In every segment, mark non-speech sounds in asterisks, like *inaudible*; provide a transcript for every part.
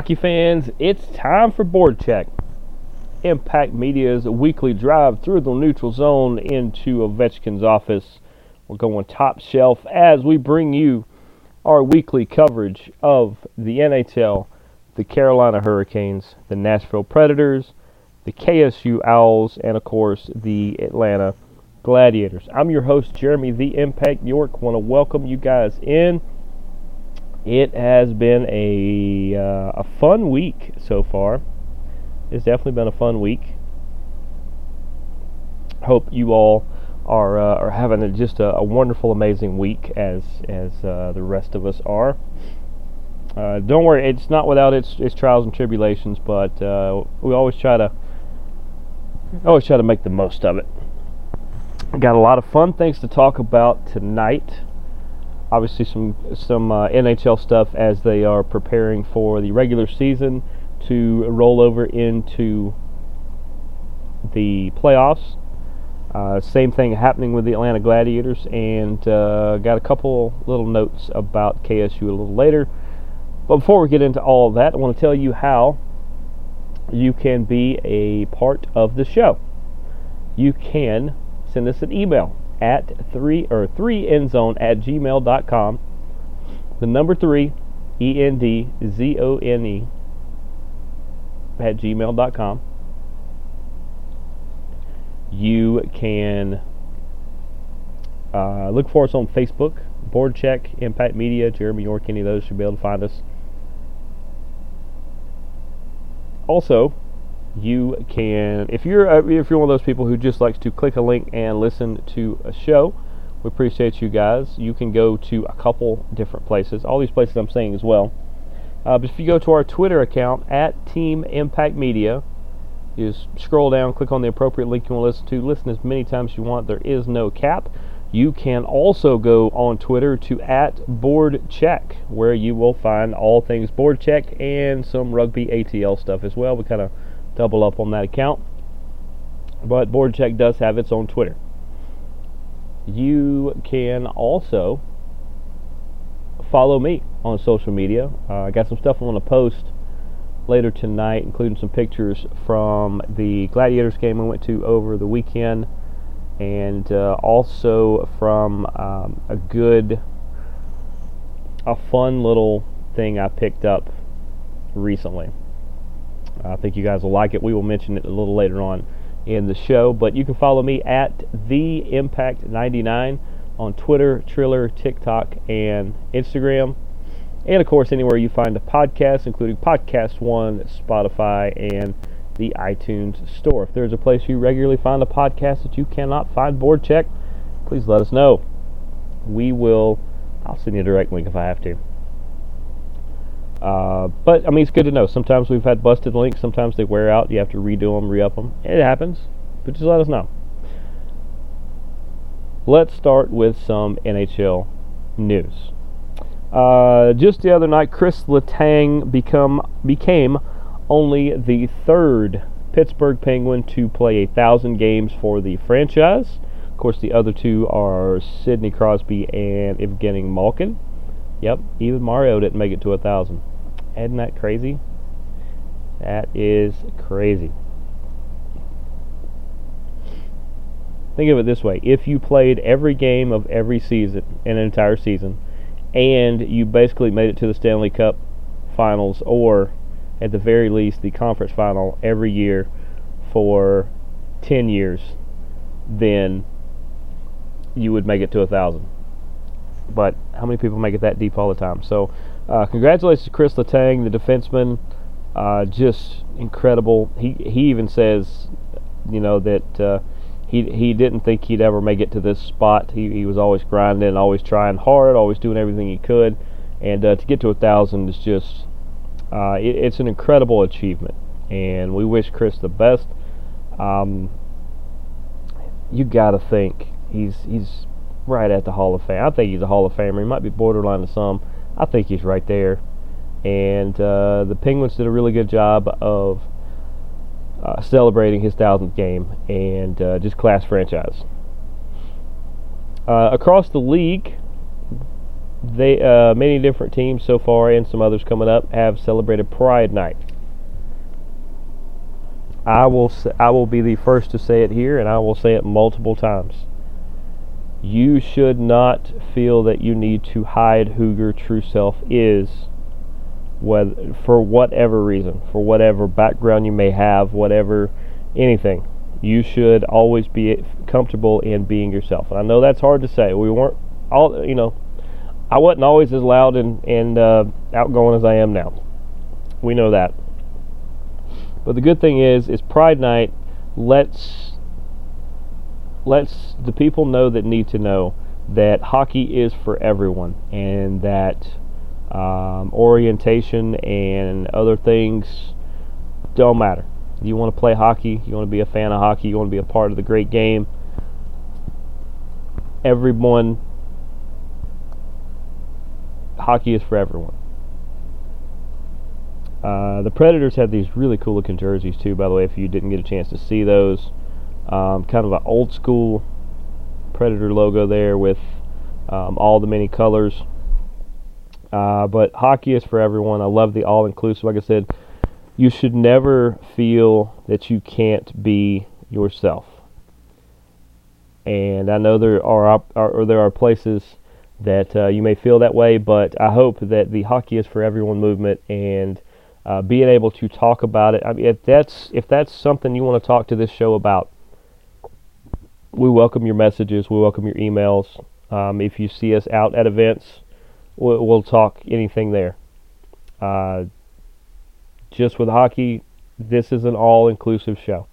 Hockey fans, it's time for Board Check. Impact Media's weekly drive through the neutral zone into Ovechkin's office. We're going top shelf as we bring you our weekly coverage of the NHL, the Carolina Hurricanes, the Nashville Predators, the KSU Owls, and of course the Atlanta Gladiators. I'm your host, Jeremy the Impact York. Want to welcome you guys in. It has been a uh, a fun week so far. It's definitely been a fun week. Hope you all are uh, are having a, just a, a wonderful, amazing week as as uh, the rest of us are. Uh, don't worry, it's not without its its trials and tribulations, but uh, we always try to always try to make the most of it. Got a lot of fun things to talk about tonight obviously some some uh, NHL stuff as they are preparing for the regular season to roll over into the playoffs. Uh, same thing happening with the Atlanta Gladiators, and uh, got a couple little notes about KSU a little later. But before we get into all that, I want to tell you how you can be a part of the show. You can send us an email at three or three end zone at gmail.com. The number three, E N D Z O N E, at gmail.com. You can uh, look for us on Facebook, Board Check, Impact Media, Jeremy York, any of those should be able to find us. Also, you can if you're uh, if you're one of those people who just likes to click a link and listen to a show we appreciate you guys. You can go to a couple different places. All these places i'm saying as well. Uh, but if you go to our twitter account at team impact media you just scroll down click on the appropriate link you want to listen to. Listen as many times as you want. There is no cap. You can also go on twitter to at board check where you will find all things board check and some rugby atl stuff as well. We kind of double up on that account. But Board Check does have its own Twitter. You can also follow me on social media. Uh, I got some stuff I want to post later tonight, including some pictures from the Gladiators game we went to over the weekend, and uh, also from um, a good, a fun little thing I picked up recently. I think you guys will like it. We will mention it a little later on in the show. But you can follow me at the Impact99 on Twitter, Triller, TikTok, and Instagram. And of course, anywhere you find a podcast, including Podcast One, Spotify, and the iTunes Store. If there's a place you regularly find a podcast that you cannot find board check, please let us know. We will, I'll send you a direct link if I have to. Uh, but I mean, it's good to know. Sometimes we've had busted links. Sometimes they wear out. You have to redo them, re-up them. It happens. But just let us know. Let's start with some NHL news. Uh, just the other night, Kris Letang become became only the third Pittsburgh Penguin to play a thousand games for the franchise. Of course, the other two are Sidney Crosby and Evgeny Malkin. Yep, even Mario didn't make it to a thousand. Isn't that crazy? That is crazy. Think of it this way if you played every game of every season, in an entire season, and you basically made it to the Stanley Cup finals, or at the very least the conference final every year for 10 years, then you would make it to a thousand. But how many people make it that deep all the time? So uh, congratulations to Kris Letang, the defenseman. Uh, just incredible. He he even says, you know, that uh, he he didn't think he'd ever make it to this spot. He he was always grinding, always trying hard, always doing everything he could, and uh, to get to a thousand is just uh, it, it's an incredible achievement. and we wish Kris the best. Um, you got to think he's he's right at the Hall of Fame. I think he's a Hall of Famer. He might be borderline to some. I think he's right there. And uh, the Penguins did a really good job of uh, celebrating his thousandth game and uh, just class franchise. Uh, across the league, they uh, many different teams so far and some others coming up have celebrated Pride Night. I will I will be the first to say it here, and I will say it multiple times. You should not feel that you need to hide who your true self is, whether, for whatever reason, for whatever background you may have, whatever anything. You should always be comfortable in being yourself. And I know that's hard to say. We weren't all, you know, I wasn't always as loud and, and uh, outgoing as I am now. We know that. But the good thing is, is Pride Night lets lets the people know that need to know that hockey is for everyone, and that um, orientation and other things don't matter. You want to play hockey, you want to be a fan of hockey, you want to be a part of the great game. Everyone hockey is for everyone. Uh, the Predators had these really cool looking jerseys too. By the way, if you didn't get a chance to see those, um, kind of an old school Predator logo there with um, all the many colors. Uh, but hockey is for everyone. I love the all inclusive. Like I said, you should never feel that you can't be yourself. And I know there are, are there are places that uh, you may feel that way, but I hope that the hockey is for everyone movement and uh, being able to talk about it. I mean, if that's if that's something you want to talk to this show about, we welcome your messages. We welcome your emails. Um, if you see us out at events, we'll, we'll talk anything there. Uh, just with hockey, this is an all-inclusive show.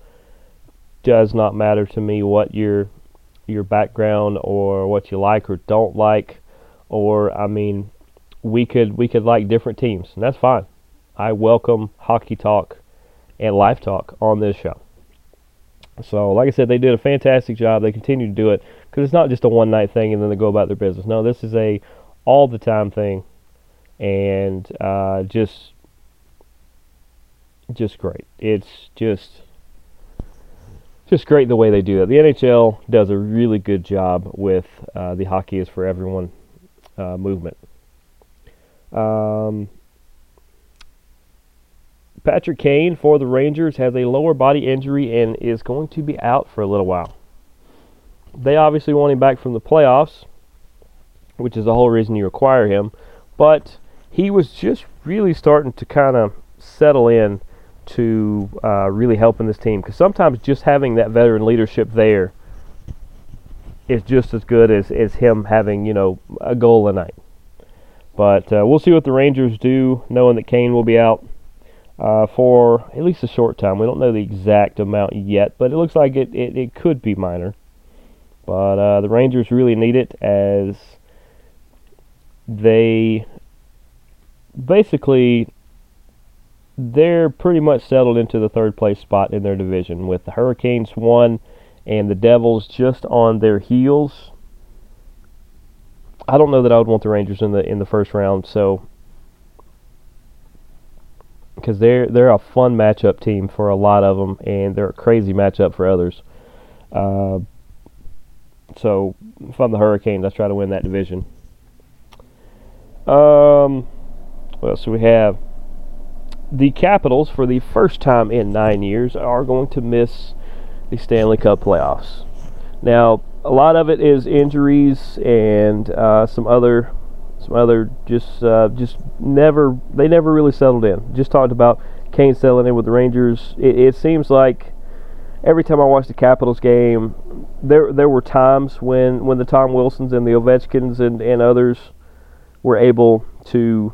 Does not matter to me what your your background or what you like or don't like, or I mean, we could we could like different teams, and that's fine. I welcome hockey talk and life talk on this show. So, like I said, they did a fantastic job. They continue to do it because it's not just a one night thing and then they go about their business. No, this is a all the time thing, and uh, just just great. It's just just great the way they do it. The NHL does a really good job with uh, the hockey is for everyone uh, movement. Um, Patrick Kane for the Rangers has a lower body injury and is going to be out for a little while. They obviously want him back from the playoffs, which is the whole reason you acquire him, but he was just really starting to kind of settle in to uh, really helping this team because sometimes just having that veteran leadership there is just as good as, as him having you know a goal a night. But uh, we'll see what the Rangers do, knowing that Kane will be out uh, for at least a short time. We don't know the exact amount yet, but it looks like it, it, it could be minor. But uh, the Rangers really need it as they basically they're pretty much settled into the third place spot in their division with the Hurricanes one and the Devils just on their heels. I don't know that I would want the Rangers in the in the first round, so because they're they're a fun matchup team for a lot of them, and they're a crazy matchup for others. Uh, so I'm the Hurricanes, I try to win that division. Um, well, so we have the Capitals, for the first time in nine years, are going to miss the Stanley Cup playoffs. Now, a lot of it is injuries and uh, some other, some other just uh, just never they never really settled in. Just talked about Kane settling in with the Rangers. It, it seems like every time I watch the Capitals game, there there were times when when the Tom Wilsons and the Ovechkins and, and others were able to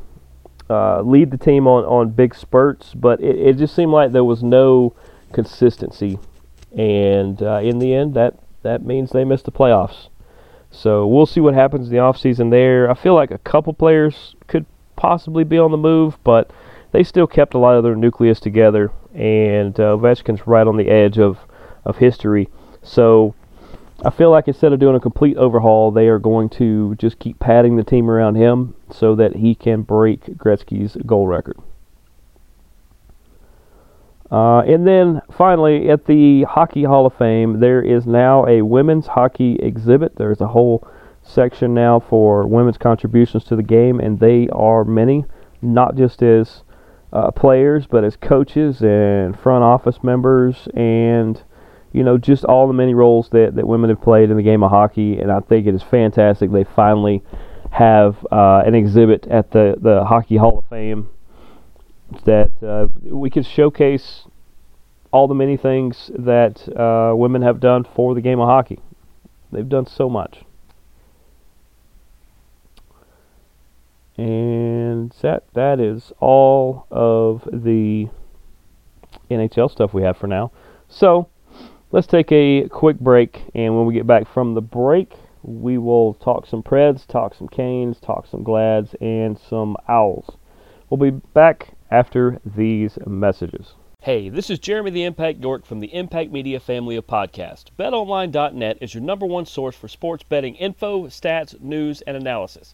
uh, lead the team on, on big spurts, but it, it just seemed like there was no consistency. And uh, in the end, that, that means they missed the playoffs. So we'll see what happens in the offseason there. I feel like a couple players could possibly be on the move, but they still kept a lot of their nucleus together, and uh, Ovechkin's right on the edge of, of history. So I feel like instead of doing a complete overhaul, they are going to just keep padding the team around him so that he can break Gretzky's goal record. Uh, and then finally, at the Hockey Hall of Fame, there is now a women's hockey exhibit. There's a whole section now for women's contributions to the game, and they are many, not just as uh, players, but as coaches and front office members, and you know just all the many roles that, that women have played in the game of hockey. And I think it is fantastic. They finally have uh, an exhibit at the the Hockey Hall of Fame that uh, we could showcase all the many things that uh, women have done for the game of hockey. They've done so much. And that that is all of the NHL stuff we have for now. So let's take a quick break, and when we get back from the break, we will talk some Preds, talk some Canes, talk some Glads, and some Owls. We'll be back after these messages. Hey, this is Jeremy the Impact York from the Impact Media family of podcasts. BetOnline.net is your number one source for sports betting info, stats, news, and analysis.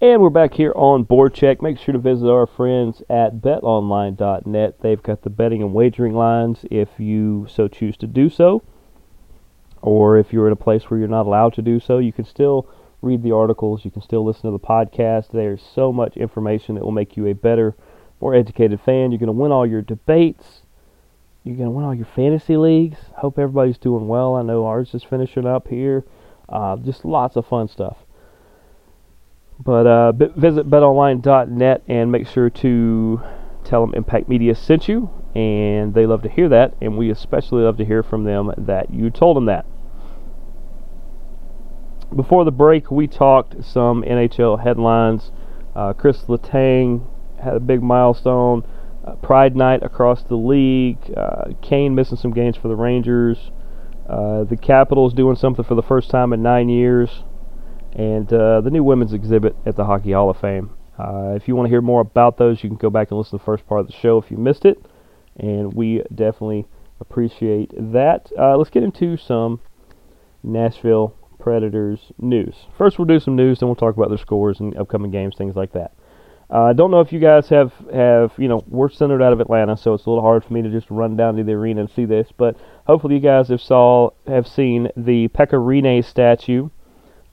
And we're back here on Board Check. Make sure to visit our friends at betonline.net. They've got the betting and wagering lines if you so choose to do so. Or if you're in a place where you're not allowed to do so, you can still read the articles, you can still listen to the podcast. There's so much information that will make you a better, more educated fan. You're going to win all your debates. You're going to win all your fantasy leagues. Hope everybody's doing well. I know ours is finishing up here. Uh, just lots of fun stuff. But uh, visit betonline.net and make sure to tell them Impact Media sent you. And they love to hear that. And we especially love to hear from them that you told them that. Before the break, we talked some NHL headlines. Uh, Kris Letang had a big milestone. Uh, Pride night across the league. Uh, Kane missing some games for the Rangers. Uh, the Capitals doing something for the first time in nine years and uh, the new women's exhibit at the Hockey Hall of Fame. Uh, if you want to hear more about those, you can go back and listen to the first part of the show if you missed it, and we definitely appreciate that. Uh, let's get into some Nashville Predators news. First, we'll do some news, then we'll talk about their scores and upcoming games, things like that. Uh, I don't know if you guys have, have, you know, we're centered out of Atlanta, so it's a little hard for me to just run down to the arena and see this, but hopefully you guys have saw have seen the Pekka Rinne statue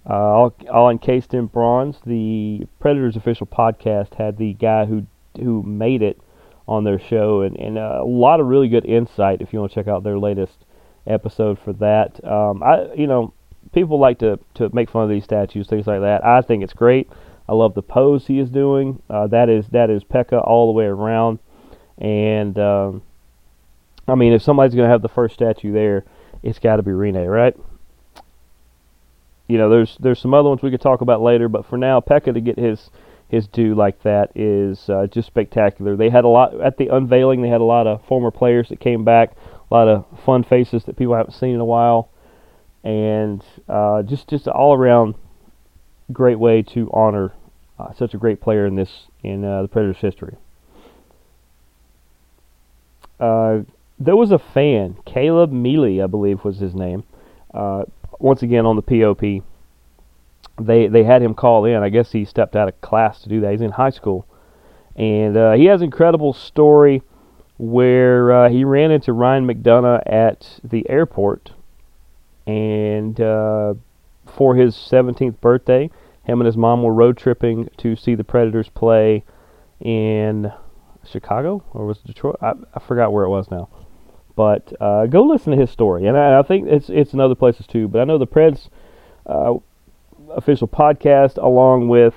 uh, all, all encased in bronze. The Predators official podcast had the guy who who made it on their show, and, and a lot of really good insight. If you want to check out their latest episode for that, um, I you know people like to to make fun of these statues, things like that. I think it's great. I love the pose he is doing. Uh, that is that is Pekka all the way around, and um, I mean if somebody's to have the first statue there, it's got to be Rinne, right? You know, there's there's some other ones we could talk about later, but for now, Pekka to get his his due like that is uh, just spectacular. They had a lot at the unveiling. They had a lot of former players that came back, a lot of fun faces that people haven't seen in a while, and uh, just just all around great way to honor uh, such a great player in this in uh, the Predators' history. Uh, there was a fan, Caleb Mealy, I believe was his name. Once again on the POP, they they had him call in. I guess he stepped out of class to do that. He's in high school, and uh, he has an incredible story where uh, he ran into Ryan McDonagh at the airport, and uh, for his 17th birthday, him and his mom were road tripping to see the Predators play in Chicago or was it Detroit? I, I forgot where it was now. But uh, go listen to his story, and I, I, think it's it's in other places too. But I know the Preds uh, official podcast, along with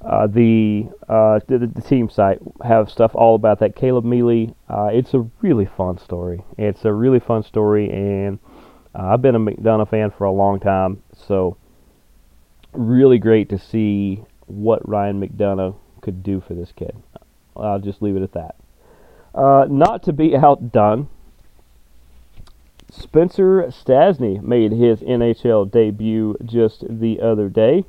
uh, the, uh, the, the team site, have stuff all about that. Caleb Mealy, uh, it's a really fun story. It's a really fun story, and Uh, I've been a McDonagh fan for a long time, so really great to see what Ryan McDonagh could do for this kid. I'll just leave it at that. Uh, not to be outdone, Spencer Stastny made his NHL debut just the other day,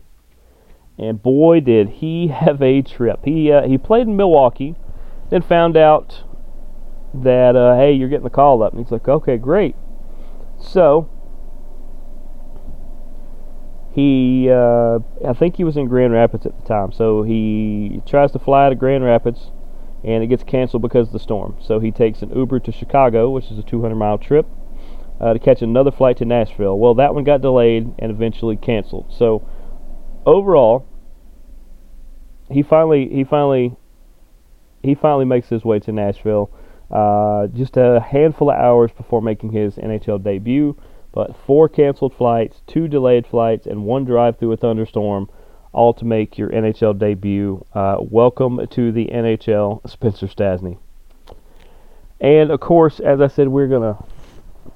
and boy, did he have a trip. He uh, he played in Milwaukee, then found out that uh, hey, you're getting the call up, and he's like, okay, great. So he, uh, I think he was in Grand Rapids at the time. So he tries to fly to Grand Rapids, and it gets canceled because of the storm. So he takes an Uber to Chicago, which is a 200 mile trip, uh, to catch another flight to Nashville. Well, that one got delayed and eventually canceled. So overall, he finally he finally he finally makes his way to Nashville. Uh, just a handful of hours before making his NHL debut, but four canceled flights, two delayed flights, and one drive through a thunderstorm, all to make your NHL debut. Uh, welcome to the NHL, Spencer Stastny. And of course, as I said, we're gonna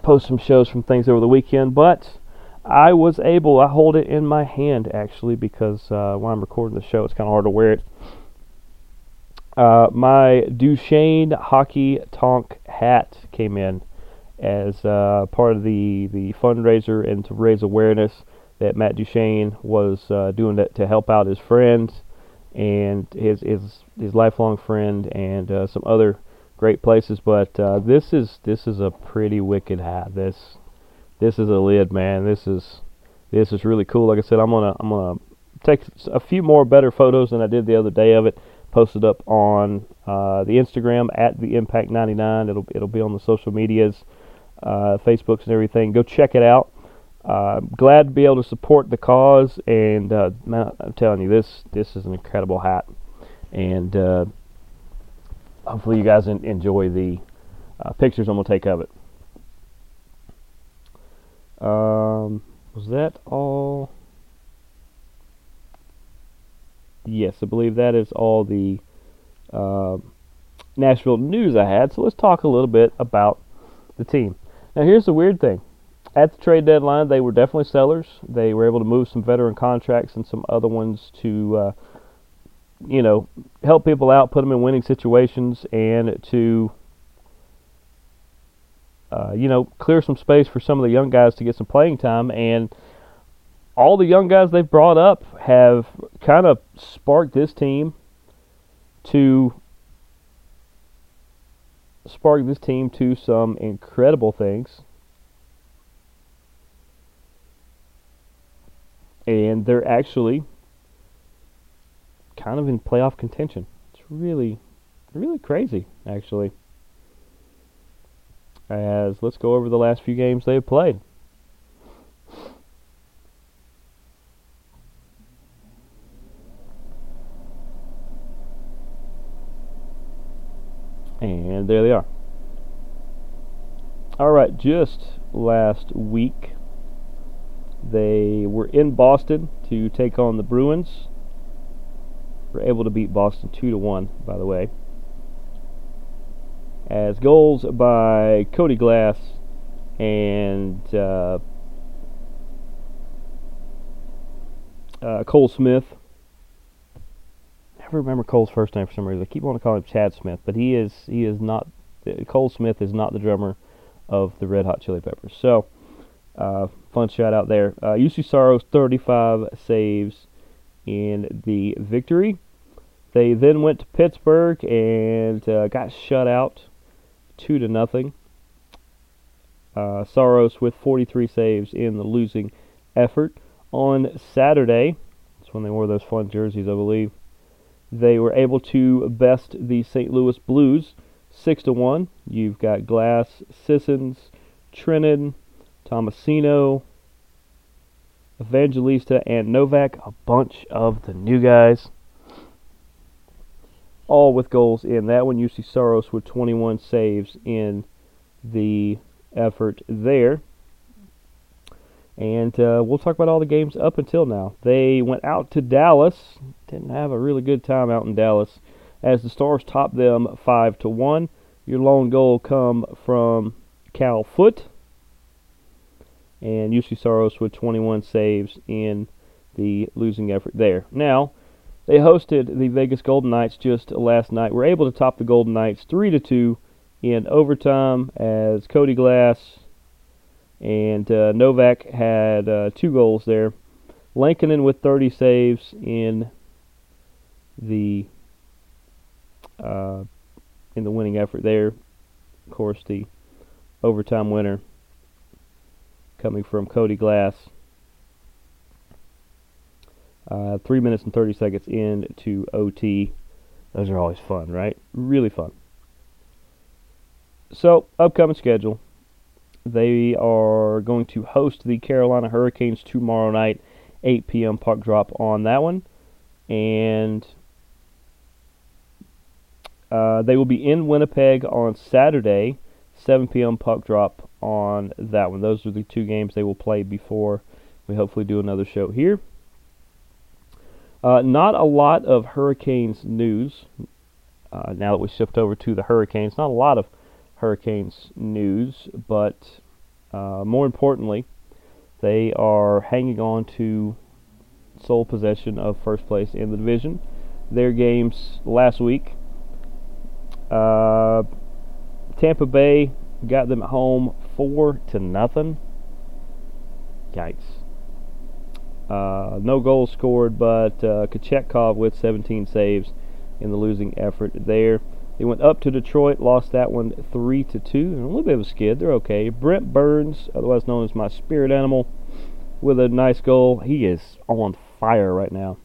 post some shows from things over the weekend, but I was able, I hold it in my hand actually because uh, while I'm recording the show, it's kind of hard to wear it. Uh, my Duchene hockey tonk hat came in as uh, part of the, the fundraiser and to raise awareness that Matt Duchene was uh, doing that to help out his friends and his his, his lifelong friend and uh, some other great places. But uh, this is this is a pretty wicked hat. This this is a lid, man. This is this is really cool. Like I said, I'm gonna I'm gonna take a few more better photos than I did the other day of it posted up on uh, the Instagram at the Impact 99. It'll it'll be on the social medias, uh, Facebooks and everything. Go check it out. Uh, glad to be able to support the cause, and uh, man, I'm telling you, this this is an incredible hat, and uh, hopefully you guys en- enjoy the uh, pictures I'm gonna take of it. Um, was that all? yes, I believe that is all the uh, Nashville news I had. So let's talk a little bit about the team. Now, here's the weird thing. At the trade deadline, they were definitely sellers. They were able to move some veteran contracts and some other ones to, uh, you know, help people out, put them in winning situations, and to, uh, you know, clear some space for some of the young guys to get some playing time. And all the young guys they've brought up have kind of sparked this team to spark this team to some incredible things. And they're actually kind of in playoff contention. It's really, really crazy, actually. As let's go over the last few games they've played. And there they are. All right, just last week, they were in Boston to take on the Bruins. Were able to beat Boston two to one, by the way. As goals by Cody Glass and uh, uh, Cole Smith never remember Cole's first name for some reason. I keep wanting to call him Chad Smith, but he is he is not. Cole Smith is not the drummer of the Red Hot Chili Peppers. So, uh, fun shout out there. Uh, Juuse Saros 35 saves in the victory. They then went to Pittsburgh and uh, got shut out two to nothing. Uh, Saros with 43 saves in the losing effort on Saturday. That's when they wore those fun jerseys, I believe. They were able to best the St. Louis Blues six to one. You've got Glass, Sissons, Trenin, Tomasino, Evangelista, and Novak. A bunch of the new guys, all with goals in that one. Juuse Saros with 21 saves in the effort there. And uh, we'll talk about all the games up until now. They went out to Dallas. Didn't have a really good time out in Dallas, as the Stars topped them five to one. Your lone goal come from Cal Foote. And Juuse Saros with 21 saves in the losing effort there. Now, they hosted the Vegas Golden Knights just last night. We were able to top the Golden Knights 3 to 2 in overtime as Cody Glass and uh, Novak had uh, two goals there. Lankinen with 30 saves in the uh, in the winning effort there. Of course, the overtime winner coming from Cody Glass. Uh, three minutes and 30 seconds into OT. Those are always fun, right? Really fun. So, upcoming schedule. They are going to host the Carolina Hurricanes tomorrow night, 8 p.m. puck drop on that one. And uh, they will be in Winnipeg on Saturday, 7 p.m. puck drop on that one. Those are the two games they will play before we hopefully do another show here. Uh, not a lot of Hurricanes news uh, now that we shift over to the Hurricanes. Not a lot of Hurricanes news, but uh, more importantly, they are hanging on to sole possession of first place in the division. Their games last week, uh, Tampa Bay got them at home four to nothing. Yikes. Uh, no goals scored, but uh, Kochetkov with 17 saves in the losing effort there. They went up to Detroit, lost that one three to two, and a little bit of a skid. They're okay. Brent Burns, otherwise known as my spirit animal, with a nice goal. He is on fire right now.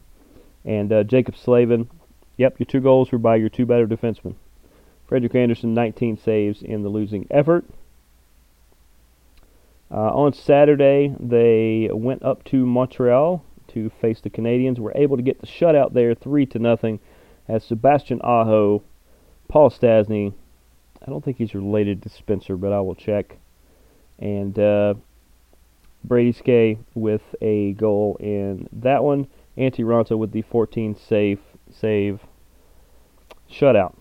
And uh, Jaccob Slavin, yep, your two goals were by your two better defensemen. Frederik Andersen, 19 saves in the losing effort. Uh, on Saturday, they went up to Montreal to face the Canadiens. Were able to get the shutout there, three to nothing, as Sebastian Aho, Paul Stastny. I don't think he's related to Spencer, but I will check. And uh, Brady Skjei with a goal in that one. Antti Raanta with the 14 save save shutout.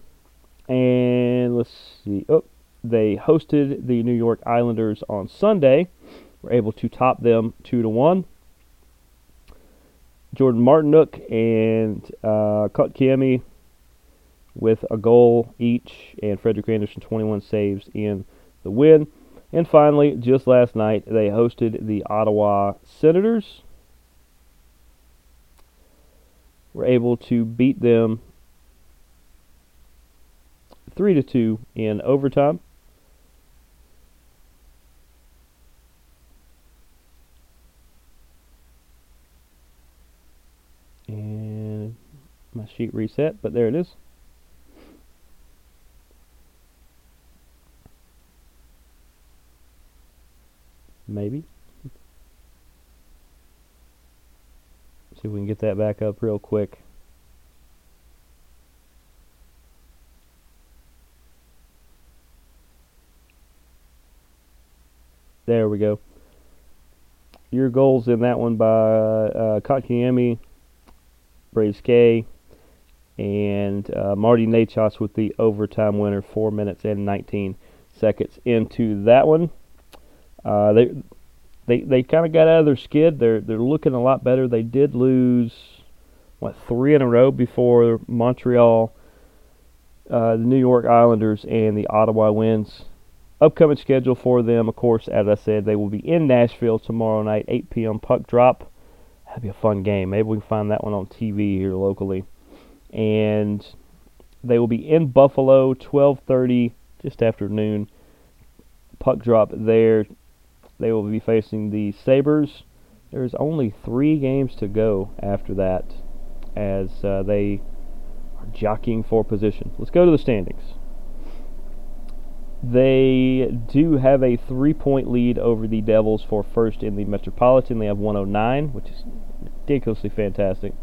And let's see. Oh, they hosted the New York Islanders on Sunday. We were able to top them two to one. Jordan Martinook and uh, Kotkaniemi with a goal each, and Frederik Andersen 21 saves in the win. And finally, just last night, they hosted the Ottawa Senators. We were able to beat them three to two in overtime. And my sheet reset, but there it is. Maybe. See if we can get that back up real quick. There we go. Your goals in that one by uh, Kotkaniemi, Brady Skjei, and uh, Marty Necas with the overtime winner, 4 minutes and 19 seconds into that one. Uh, they they they kind of got out of their skid. They're they're looking a lot better. They did lose what three in a row before Montreal, uh, the New York Islanders, and the Ottawa Winds. Upcoming schedule for them, of course, as I said, they will be in Nashville tomorrow night, 8 p.m. puck drop. That'd be a fun game. Maybe we can find that one on TV here locally. And they will be in Buffalo, 12:30, just after noon. Puck drop there they will be facing the Sabres. There's only three games to go after that as uh, they are jockeying for position. Let's go to the standings. They do have a three point lead over the Devils for first in the Metropolitan. They have 109, which is ridiculously fantastic.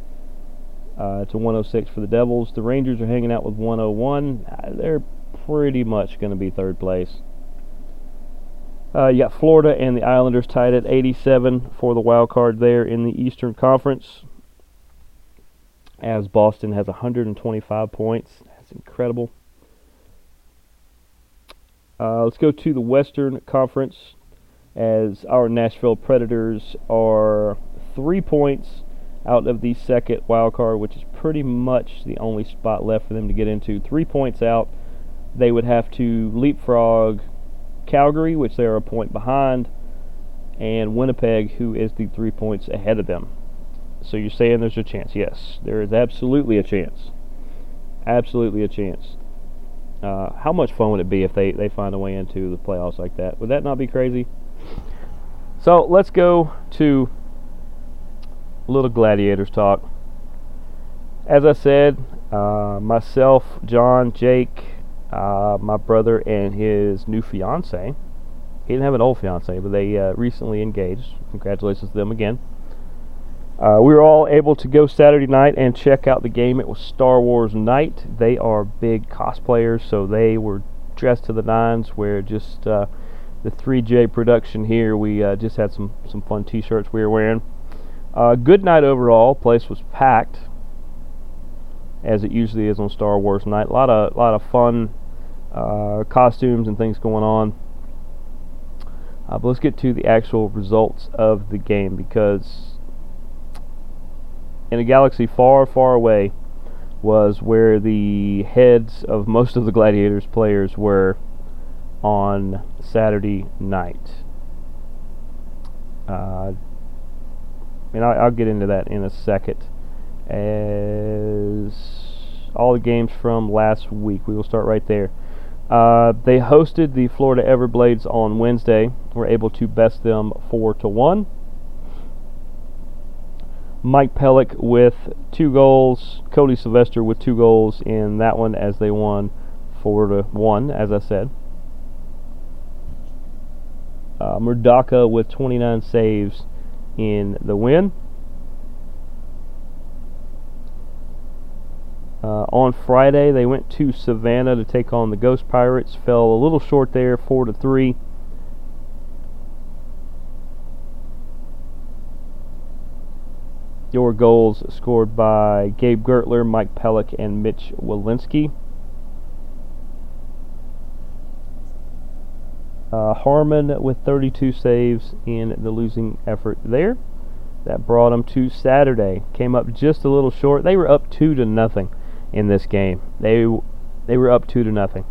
Uh, to 106 for the Devils. The Rangers are hanging out with 101. Uh, they're pretty much going to be third place. Uh, you got Florida and the Islanders tied at 87 for the wild card there in the Eastern Conference. As Boston has 125 points. That's incredible. Uh, let's go to the Western Conference. as our Nashville Predators are three points out of the second wild card, which is pretty much the only spot left for them to get into. Three points out. They would have to leapfrog Calgary, which they are a point behind, and Winnipeg, who is the three points ahead of them. So you're saying there's a chance? Yes, there is absolutely a chance. Absolutely a chance. Uh, how much fun would it be if they, they find a way into the playoffs like that? Would that not be crazy? So let's go to a little Gladiators talk. As I said, uh, myself, John, Jake, uh, my brother, and his new fiance. He didn't have an old fiance, but they uh, recently engaged. Congratulations to them again. Uh, we were all able to go Saturday night and check out the game. It was Star Wars Night. They are big cosplayers, so they were dressed to the nines. Where just uh, the 3J production here, we uh, just had some some fun T-shirts we were wearing. Uh, good night overall. Place was packed, as it usually is on Star Wars Night. A lot of lot of fun uh, costumes and things going on. Uh, but let's get to the actual results of the game because in a galaxy far, far away was where the heads of most of the Gladiators players were on Saturday night. Uh, and I, will get into that in a second. As all the games from last week, we will start right there. Uh, they hosted the Florida Everblades on Wednesday. Were able to best them four to one. Mike Pellick with two goals, Cody Sylvester with two goals in that one as they won four to one, as I said. Uh, Murdaka with 29 saves in the win. Uh, on Friday, they went to Savannah to take on the Ghost Pirates. Fell a little short there, four to three. Your goals scored by Gabe Gertler, Mike Pellick, and Mitch Walensky. Uh, Harmon with 32 saves in the losing effort there. That brought them to Saturday. Came up just a little short. They were up two to nothing in this game. They they were up two to nothing.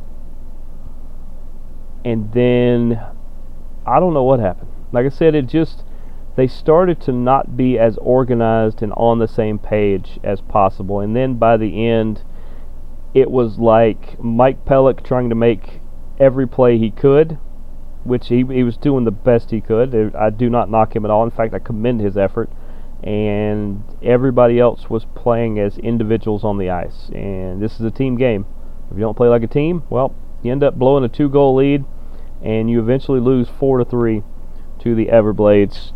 And then I don't know what happened. Like I said, it just they started to not be as organized and on the same page as possible. And then by the end, it was like Mike Pellick trying to make every play he could, which he, he was doing the best he could. I do not knock him at all. In fact, I commend his effort. And everybody else was playing as individuals on the ice. And this is a team game. If you don't play like a team, well, you end up blowing a two goal lead, and you eventually lose 4 to 3 to the Everblades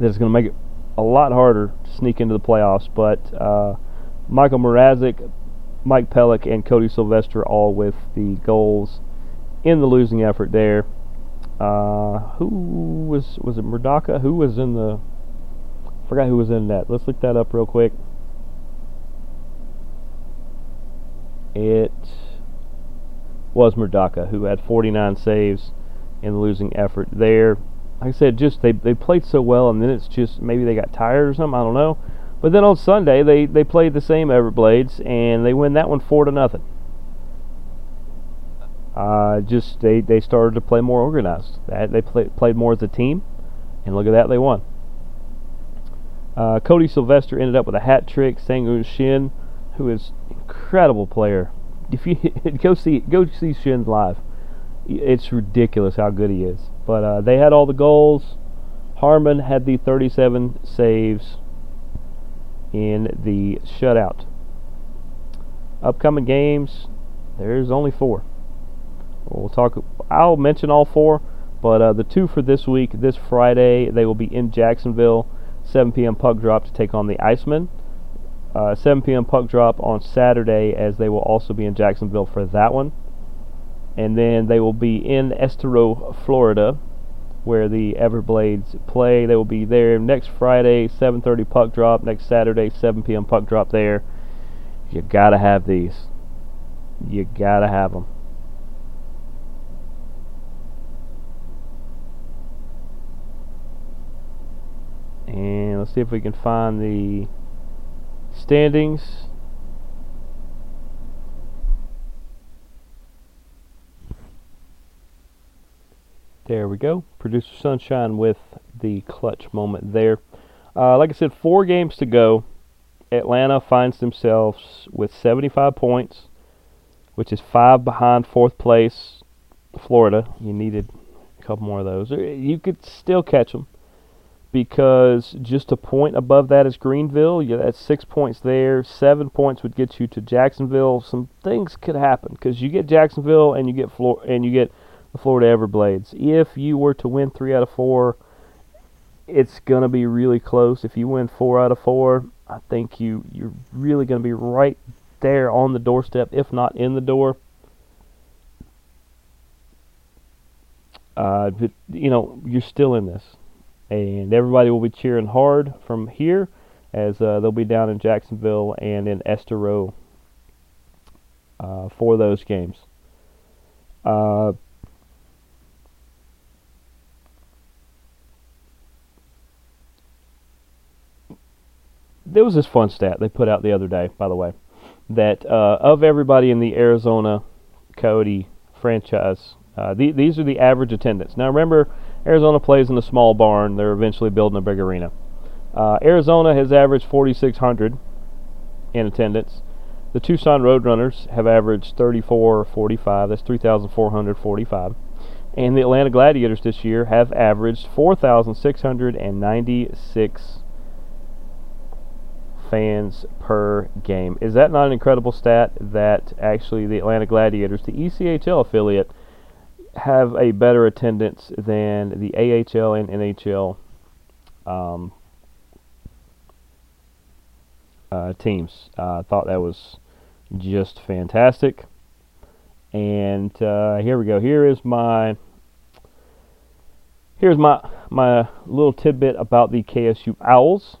that's going to make it a lot harder to sneak into the playoffs. But uh, Michael Mrazek, Mike Pellick, and Cody Sylvester all with the goals in the losing effort there. Uh, who was was it Murdaka? Who was in the? Forgot who was in that. Let's look that up real quick. It was Murdaka who had 49 saves in the losing effort there like I said, just they they played so well, and then it's just maybe they got tired or something. I don't know. But then on Sunday they they played the same Everblades, and they win that one four to nothing. Uh, just they they started to play more organized. That they play, played more as a team, and look at that, they won. Uh, Cody Sylvester ended up with a hat trick. Sang Shin, who is incredible player. If you *laughs* go see go see Shin live, it's ridiculous how good he is. But uh, they had all the goals. Harmon had the 37 saves in the shutout. Upcoming games, there's only four. We'll talk. I'll mention all four, but uh, the two for this week, this Friday, they will be in Jacksonville, 7 p.m. puck drop to take on the Icemen. Uh, 7 p.m. puck drop on Saturday, as they will also be in Jacksonville for that one and then they will be in Estero, Florida, where the Everblades play. They will be there next Friday, 7:30 puck drop. Next Saturday, 7 p.m. puck drop. There, you gotta have these. You gotta have them. And let's see if we can find the standings. There we go. Producer Sunshine with the clutch moment there. Uh, like I said, four games to go. Atlanta finds themselves with 75 points, which is five behind fourth place Florida. You needed a couple more of those. You could still catch them because just a point above that is Greenville. Yeah, that's six points there. Seven points would get you to Jacksonville. Some things could happen because you get Jacksonville and you get Flor- and you get the Florida Everblades. If you were to win three out of four, it's gonna be really close. If you win four out of four, I think you you're really gonna be right there on the doorstep, if not in the door. Uh, but you know you're still in this, and everybody will be cheering hard from here, as uh, they'll be down in Jacksonville and in Estero uh, for those games. There was this fun stat they put out the other day, by the way, that uh, of everybody in the Arizona Coyote franchise, uh, the, these are the average attendance. Now remember, Arizona plays in a small barn. They're eventually building a big arena. Uh, Arizona has averaged 4,600 in attendance. The Tucson Roadrunners have averaged 3445. That's 3,445. And the Atlanta Gladiators this year have averaged 4,696 fans per game. Is that not an incredible stat that actually the Atlanta Gladiators, the ECHL affiliate, have a better attendance than the AHL and NHL um, uh, teams? Uh, I thought that was just fantastic. And uh, here we go. Here is my here's my my little tidbit about the KSU Owls.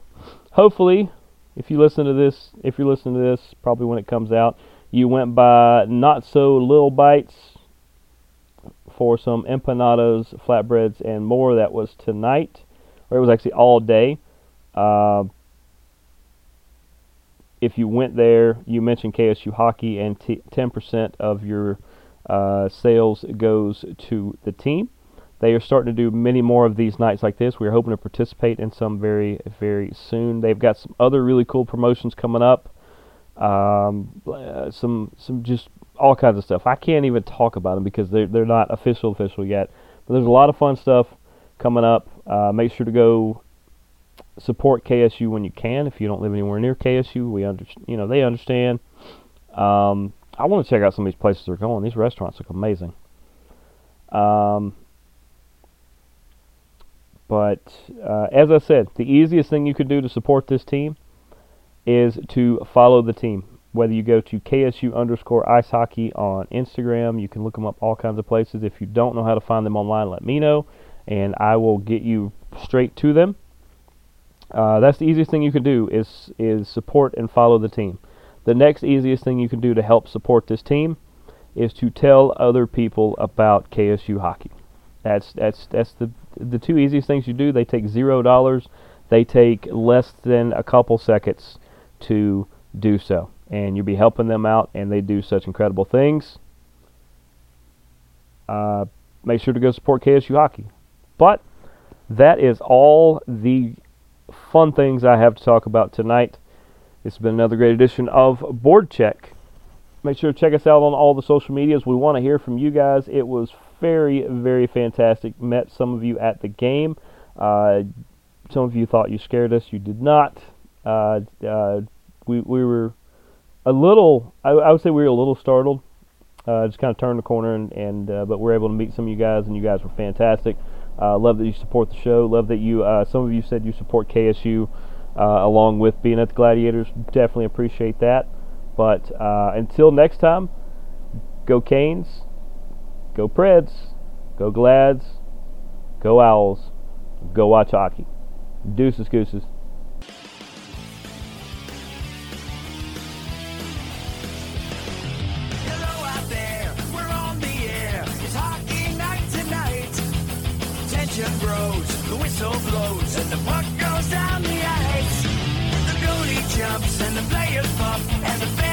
Hopefully, if you listen to this, if you listen to this, probably when it comes out, you went by not so little bites for some empanadas, flatbreads, and more. That was tonight, or it was actually all day. Uh, if you went there, you mentioned KSU hockey, and t- 10% of your uh, sales goes to the team. They are starting to do many more of these nights like this. We're hoping to participate in some very, very soon. They've got some other really cool promotions coming up. Um, uh, some, some just all kinds of stuff. I can't even talk about them because they're they're not official, official yet. But there's a lot of fun stuff coming up. Uh, make sure to go support KSU when you can. If you don't live anywhere near KSU, we under, you know they understand. Um, I want to check out some of these places they're going. These restaurants look amazing. Um, but uh, as I said, the easiest thing you could do to support this team is to follow the team. Whether you go to KSU underscore ice hockey on Instagram, you can look them up all kinds of places. If you don't know how to find them online, let me know, and I will get you straight to them. Uh, that's the easiest thing you can do is is support and follow the team. The next easiest thing you can do to help support this team is to tell other people about KSU hockey. That's that's that's the the two easiest things you do. They take zero dollars. They take less than a couple seconds to do so, and you'll be helping them out. And they do such incredible things. Uh, make sure to go support KSU hockey. But that is all the fun things I have to talk about tonight. It's been another great edition of Board Check. Make sure to check us out on all the social medias. We want to hear from you guys. It was very, very fantastic. Met some of you at the game. Uh, some of you thought you scared us. You did not. Uh, uh, we, we were a little, I, I, would say we were a little startled. Uh, just kind of turned the corner, and, and uh, but we're able to meet some of you guys, and you guys were fantastic. Love that you support the show. Love that you, some of you said you support KSU along with being at the Gladiators. Definitely appreciate that. But until next time, go Canes. Go Preds. Go Glads. Go Owls. Go watch hockey. Deuces, gooses. grows, the whistle blows, and the puck goes down the ice. The goalie jumps and the players and the fans